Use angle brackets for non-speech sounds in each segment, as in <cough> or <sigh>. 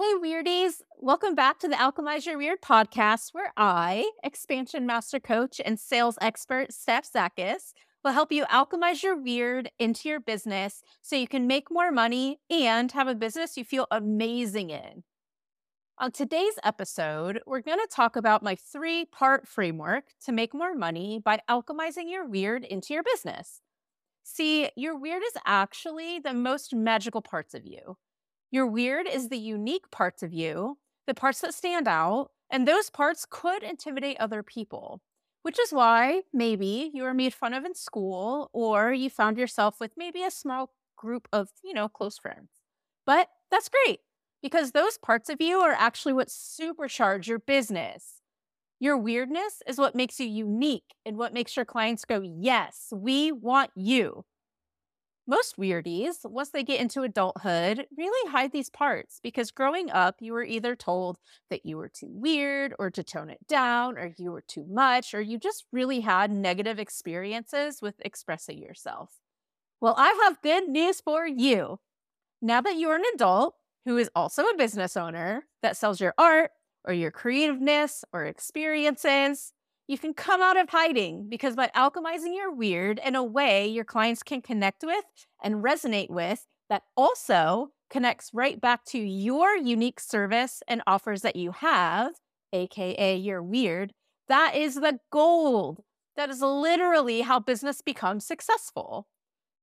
Hey, weirdies. Welcome back to the Alchemize Your Weird podcast, where I, expansion master coach and sales expert Steph Zakas, will help you alchemize your weird into your business so you can make more money and have a business you feel amazing in. On today's episode, we're going to talk about my three part framework to make more money by alchemizing your weird into your business. See, your weird is actually the most magical parts of you. Your weird is the unique parts of you, the parts that stand out, and those parts could intimidate other people, which is why maybe you were made fun of in school or you found yourself with maybe a small group of, you know, close friends. But that's great because those parts of you are actually what supercharge your business. Your weirdness is what makes you unique and what makes your clients go, Yes, we want you. Most weirdies, once they get into adulthood, really hide these parts because growing up, you were either told that you were too weird or to tone it down, or you were too much, or you just really had negative experiences with expressing yourself. Well, I have good news for you. Now that you're an adult who is also a business owner that sells your art or your creativeness or experiences, you can come out of hiding because by alchemizing your weird in a way your clients can connect with and resonate with that also connects right back to your unique service and offers that you have, AKA your weird, that is the gold. That is literally how business becomes successful.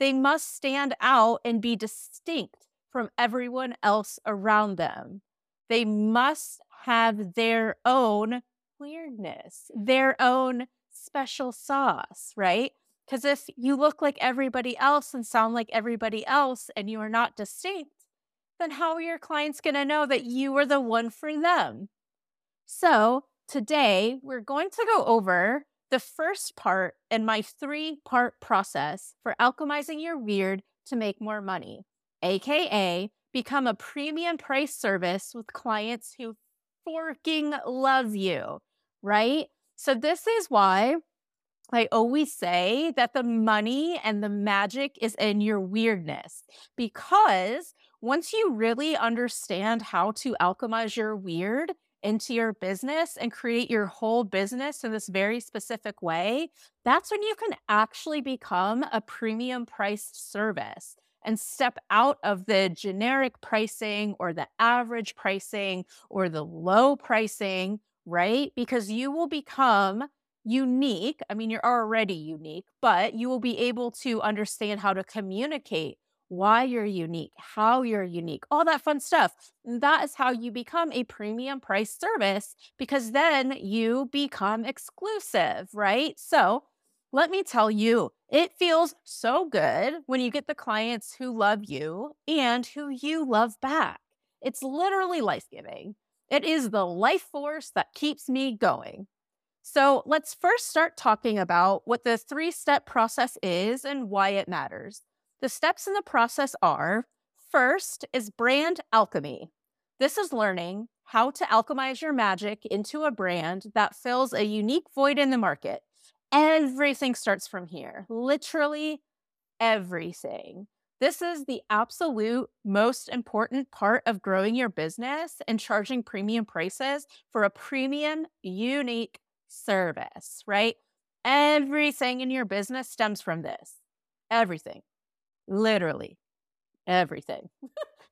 They must stand out and be distinct from everyone else around them. They must have their own weirdness, their own special sauce, right? Because if you look like everybody else and sound like everybody else and you are not distinct, then how are your clients going to know that you are the one for them? So, today we're going to go over the first part in my three part process for alchemizing your weird to make more money, AKA become a premium price service with clients who forking love you right? So, this is why I always say that the money and the magic is in your weirdness because once you really understand how to alchemize your weird into your business and create your whole business in this very specific way, that's when you can actually become a premium priced service and step out of the generic pricing or the average pricing or the low pricing right? Because you will become unique. I mean, you're already unique, but you will be able to understand how to communicate why you're unique, how you're unique, all that fun stuff. That is how you become a premium price service because then you become exclusive, right? So, let me tell you, it feels so good when you get the clients who love you and who you love back. It's literally life giving. It is the life force that keeps me going. So let's first start talking about what the three step process is and why it matters. The steps in the process are first is brand alchemy. This is learning how to alchemize your magic into a brand that fills a unique void in the market. Everything starts from here, literally everything. This is the absolute most important part of growing your business and charging premium prices for a premium, unique service, right? Everything in your business stems from this. Everything. Literally everything. <laughs> Do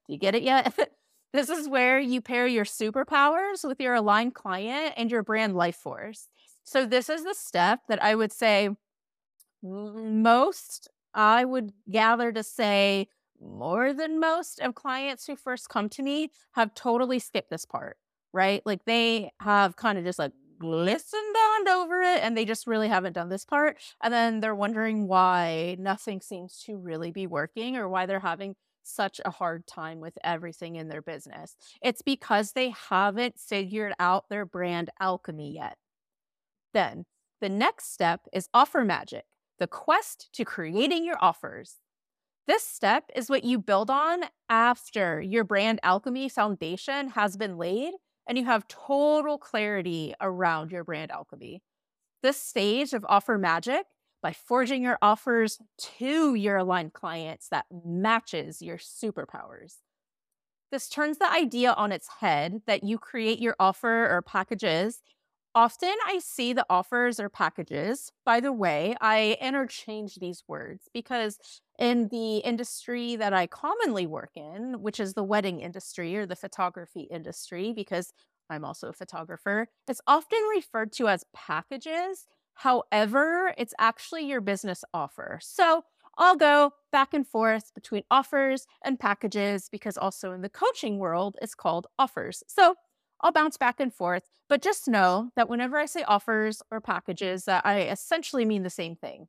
you get it yet? <laughs> this is where you pair your superpowers with your aligned client and your brand life force. So, this is the step that I would say most I would gather to say more than most of clients who first come to me have totally skipped this part, right? Like they have kind of just like listened on over it and they just really haven't done this part. And then they're wondering why nothing seems to really be working or why they're having such a hard time with everything in their business. It's because they haven't figured out their brand alchemy yet. Then the next step is offer magic the quest to creating your offers. This step is what you build on after your brand alchemy foundation has been laid and you have total clarity around your brand alchemy. This stage of offer magic by forging your offers to your aligned clients that matches your superpowers. This turns the idea on its head that you create your offer or packages. Often I see the offers or packages. By the way, I interchange these words because in the industry that I commonly work in, which is the wedding industry or the photography industry, because I'm also a photographer, it's often referred to as packages. However, it's actually your business offer. So I'll go back and forth between offers and packages because also in the coaching world, it's called offers. So I'll bounce back and forth, but just know that whenever I say offers or packages, that I essentially mean the same thing.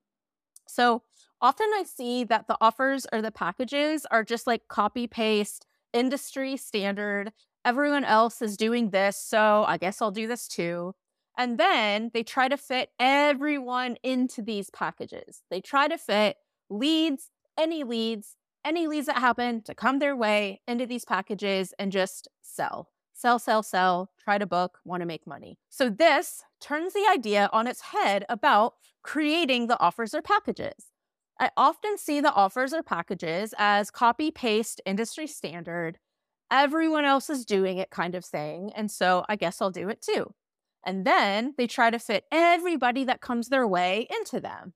So often I see that the offers or the packages are just like copy paste, industry standard. Everyone else is doing this, so I guess I'll do this too. And then they try to fit everyone into these packages. They try to fit leads, any leads, any leads that happen to come their way into these packages and just sell. Sell, sell, sell, try to book, want to make money. So, this turns the idea on its head about creating the offers or packages. I often see the offers or packages as copy paste industry standard. Everyone else is doing it kind of thing. And so I guess I'll do it too. And then they try to fit everybody that comes their way into them,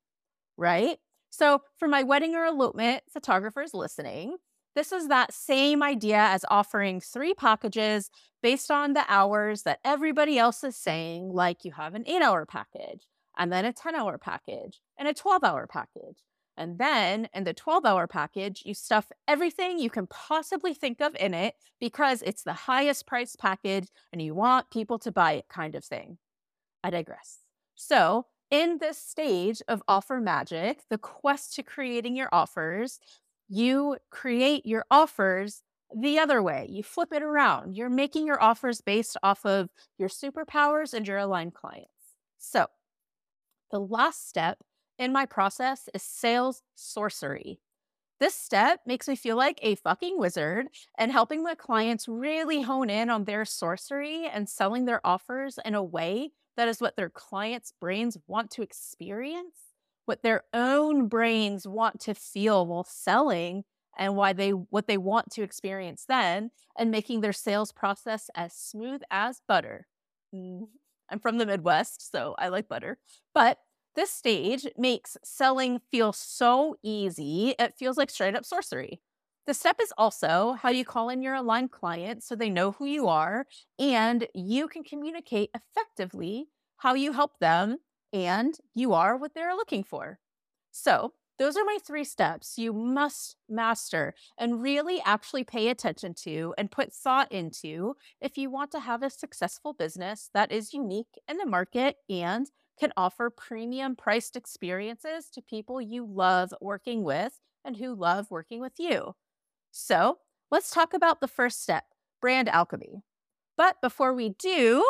right? So, for my wedding or elopement photographers listening, this is that same idea as offering three packages based on the hours that everybody else is saying, like you have an eight hour package, and then a 10 hour package, and a 12 hour package. And then in the 12 hour package, you stuff everything you can possibly think of in it because it's the highest priced package and you want people to buy it, kind of thing. I digress. So, in this stage of offer magic, the quest to creating your offers, you create your offers the other way. You flip it around. You're making your offers based off of your superpowers and your aligned clients. So, the last step in my process is sales sorcery. This step makes me feel like a fucking wizard and helping my clients really hone in on their sorcery and selling their offers in a way that is what their clients' brains want to experience, what their own brains want to feel while selling, and why they what they want to experience then, and making their sales process as smooth as butter. Mm, I'm from the Midwest, so I like butter. But this stage makes selling feel so easy, it feels like straight up sorcery. The step is also how you call in your aligned client so they know who you are and you can communicate effectively how you help them and you are what they're looking for. So, those are my three steps you must master and really actually pay attention to and put thought into if you want to have a successful business that is unique in the market and can offer premium priced experiences to people you love working with and who love working with you. So let's talk about the first step brand alchemy. But before we do,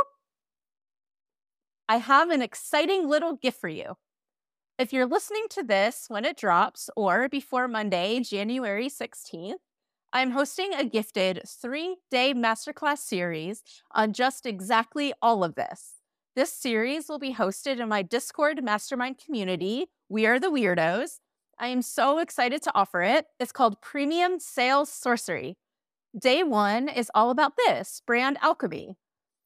I have an exciting little gift for you. If you're listening to this when it drops or before Monday, January 16th, I'm hosting a gifted three day masterclass series on just exactly all of this. This series will be hosted in my Discord mastermind community, We Are the Weirdos, I am so excited to offer it. It's called Premium Sales Sorcery. Day one is all about this brand alchemy.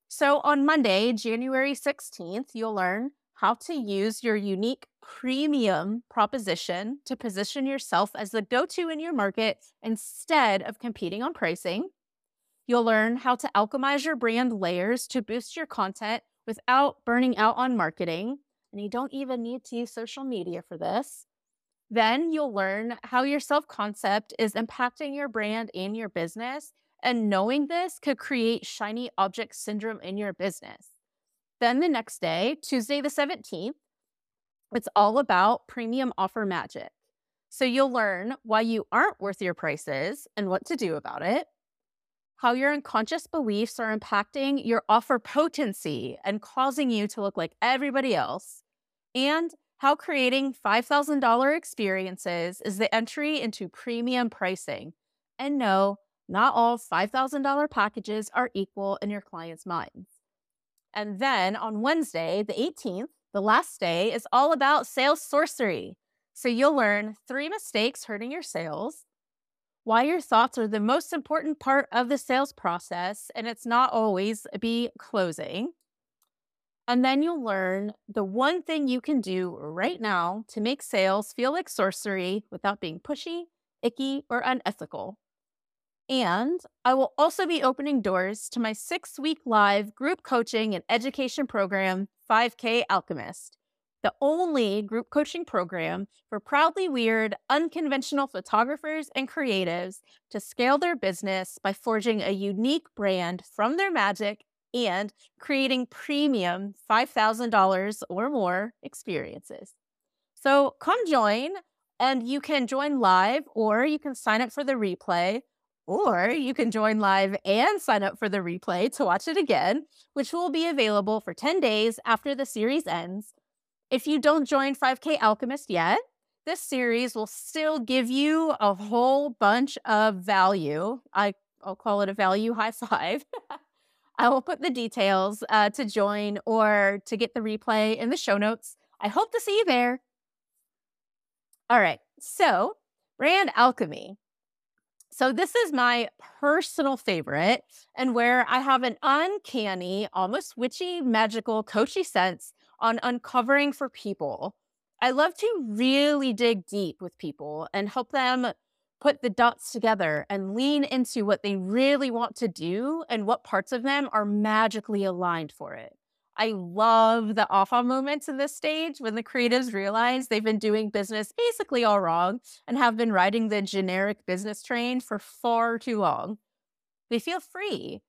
So on Monday, January 16th, you'll learn how to use your unique premium proposition to position yourself as the go to in your market instead of competing on pricing. You'll learn how to alchemize your brand layers to boost your content without burning out on marketing. And you don't even need to use social media for this. Then you'll learn how your self concept is impacting your brand and your business. And knowing this could create shiny object syndrome in your business. Then the next day, Tuesday the 17th, it's all about premium offer magic. So you'll learn why you aren't worth your prices and what to do about it, how your unconscious beliefs are impacting your offer potency and causing you to look like everybody else, and how creating $5,000 experiences is the entry into premium pricing. And no, not all $5,000 packages are equal in your client's minds. And then on Wednesday, the 18th, the last day, is all about sales sorcery. So you'll learn three mistakes hurting your sales, why your thoughts are the most important part of the sales process, and it's not always be closing. And then you'll learn the one thing you can do right now to make sales feel like sorcery without being pushy, icky, or unethical. And I will also be opening doors to my six week live group coaching and education program, 5K Alchemist, the only group coaching program for proudly weird, unconventional photographers and creatives to scale their business by forging a unique brand from their magic and creating premium $5,000 or more experiences. So come join, and you can join live or you can sign up for the replay. Or you can join live and sign up for the replay to watch it again, which will be available for 10 days after the series ends. If you don't join 5K Alchemist yet, this series will still give you a whole bunch of value. I, I'll call it a value high <laughs> five. I will put the details uh, to join or to get the replay in the show notes. I hope to see you there. All right. So, brand alchemy. So, this is my personal favorite, and where I have an uncanny, almost witchy, magical, coachy sense on uncovering for people. I love to really dig deep with people and help them put the dots together and lean into what they really want to do and what parts of them are magically aligned for it. I love the aha moments in this stage when the creatives realize they've been doing business basically all wrong and have been riding the generic business train for far too long. They feel free.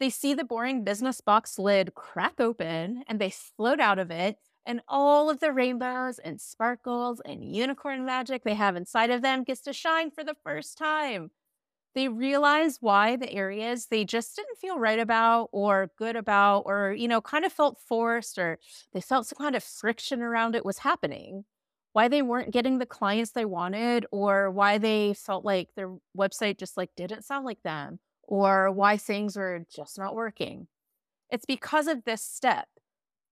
They see the boring business box lid crack open and they float out of it, and all of the rainbows and sparkles and unicorn magic they have inside of them gets to shine for the first time they realize why the areas they just didn't feel right about or good about or you know kind of felt forced or they felt some kind of friction around it was happening. Why they weren't getting the clients they wanted or why they felt like their website just like didn't sound like them or why things were just not working. It's because of this step.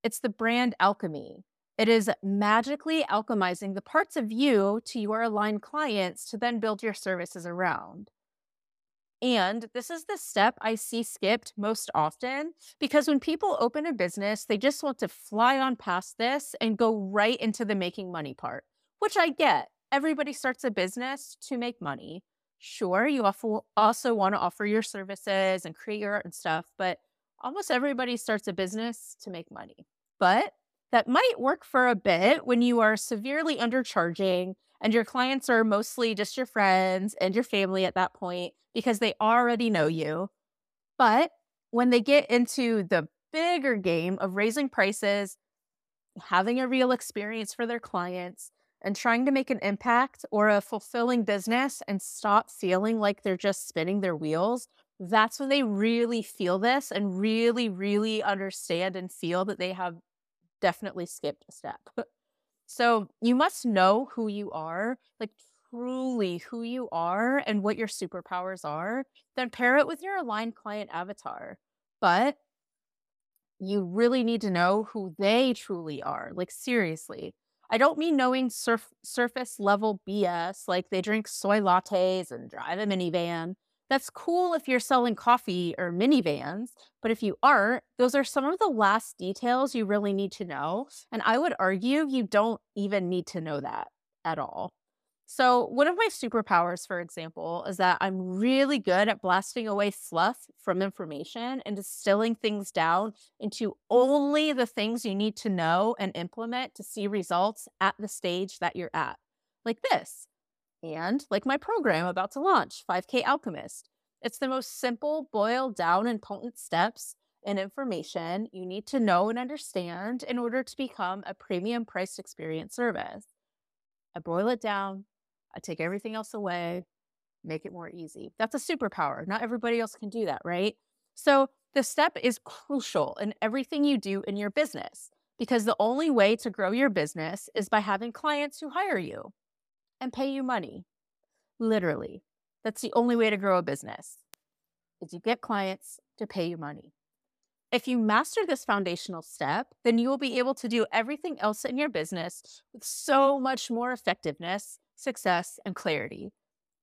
It's the brand alchemy. It is magically alchemizing the parts of you to your aligned clients to then build your services around and this is the step I see skipped most often because when people open a business, they just want to fly on past this and go right into the making money part, which I get. Everybody starts a business to make money. Sure, you also want to offer your services and create your art and stuff, but almost everybody starts a business to make money. But that might work for a bit when you are severely undercharging and your clients are mostly just your friends and your family at that point because they already know you. But when they get into the bigger game of raising prices, having a real experience for their clients, and trying to make an impact or a fulfilling business and stop feeling like they're just spinning their wheels, that's when they really feel this and really, really understand and feel that they have definitely skipped a step. <laughs> So you must know who you are, like truly who you are and what your superpowers are, then pair it with your aligned client avatar. But you really need to know who they truly are. Like, seriously. I don't mean knowing surf- surface level BS, like they drink soy lattes and drive a minivan. That's cool if you're selling coffee or minivans, but if you aren't, those are some of the last details you really need to know. And I would argue you don't even need to know that at all. So, one of my superpowers, for example, is that I'm really good at blasting away fluff from information and distilling things down into only the things you need to know and implement to see results at the stage that you're at. Like this and like my program about to launch, 5K Alchemist. It's the most simple, boiled down, and potent steps and information you need to know and understand in order to become a premium priced experience service. I boil it down, I take everything else away, make it more easy. That's a superpower. Not everybody else can do that, right? So, the step is crucial in everything you do in your business because the only way to grow your business is by having clients who hire you and pay you money. Literally. That's the only way to grow a business. Is you get clients to pay you money. If you master this foundational step, then you will be able to do everything else in your business with so much more effectiveness, success, and clarity.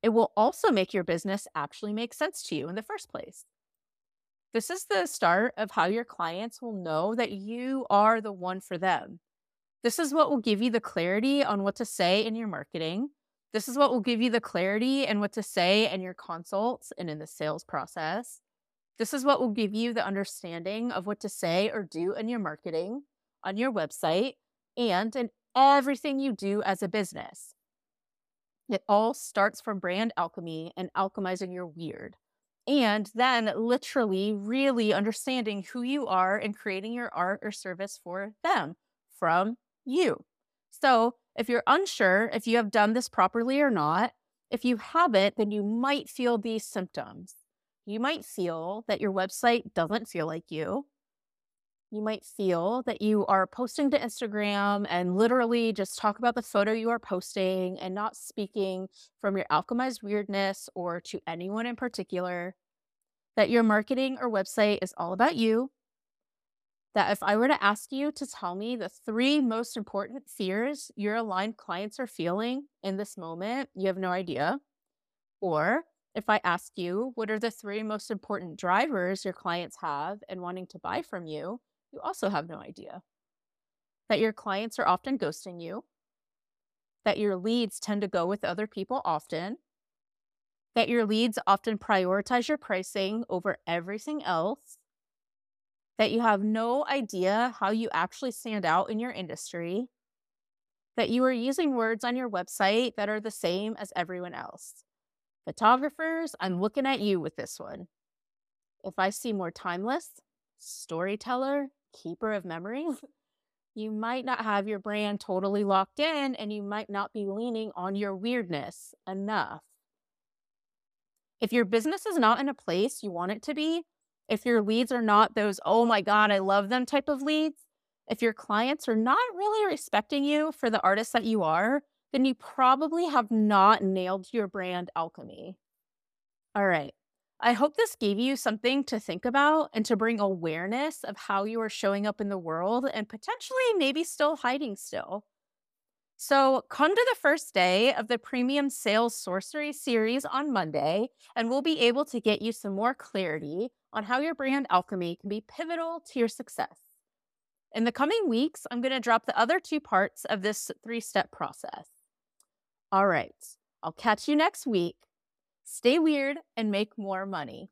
It will also make your business actually make sense to you in the first place. This is the start of how your clients will know that you are the one for them. This is what will give you the clarity on what to say in your marketing. This is what will give you the clarity and what to say in your consults and in the sales process. This is what will give you the understanding of what to say or do in your marketing, on your website, and in everything you do as a business. It all starts from brand alchemy and alchemizing your weird. And then literally, really understanding who you are and creating your art or service for them from you. So, if you're unsure if you have done this properly or not, if you haven't, then you might feel these symptoms. You might feel that your website doesn't feel like you. You might feel that you are posting to Instagram and literally just talk about the photo you are posting and not speaking from your alchemized weirdness or to anyone in particular. That your marketing or website is all about you. That if I were to ask you to tell me the three most important fears your aligned clients are feeling in this moment, you have no idea. Or if I ask you, what are the three most important drivers your clients have in wanting to buy from you, you also have no idea. That your clients are often ghosting you, that your leads tend to go with other people often, that your leads often prioritize your pricing over everything else, that you have no idea how you actually stand out in your industry, that you are using words on your website that are the same as everyone else. Photographers, I'm looking at you with this one. If I see more timeless, storyteller, keeper of memories, <laughs> you might not have your brand totally locked in and you might not be leaning on your weirdness enough. If your business is not in a place you want it to be, if your leads are not those, oh my God, I love them type of leads, if your clients are not really respecting you for the artist that you are, then you probably have not nailed your brand alchemy. All right. I hope this gave you something to think about and to bring awareness of how you are showing up in the world and potentially maybe still hiding still. So, come to the first day of the Premium Sales Sorcery series on Monday, and we'll be able to get you some more clarity on how your brand alchemy can be pivotal to your success. In the coming weeks, I'm going to drop the other two parts of this three step process. All right. I'll catch you next week. Stay weird and make more money.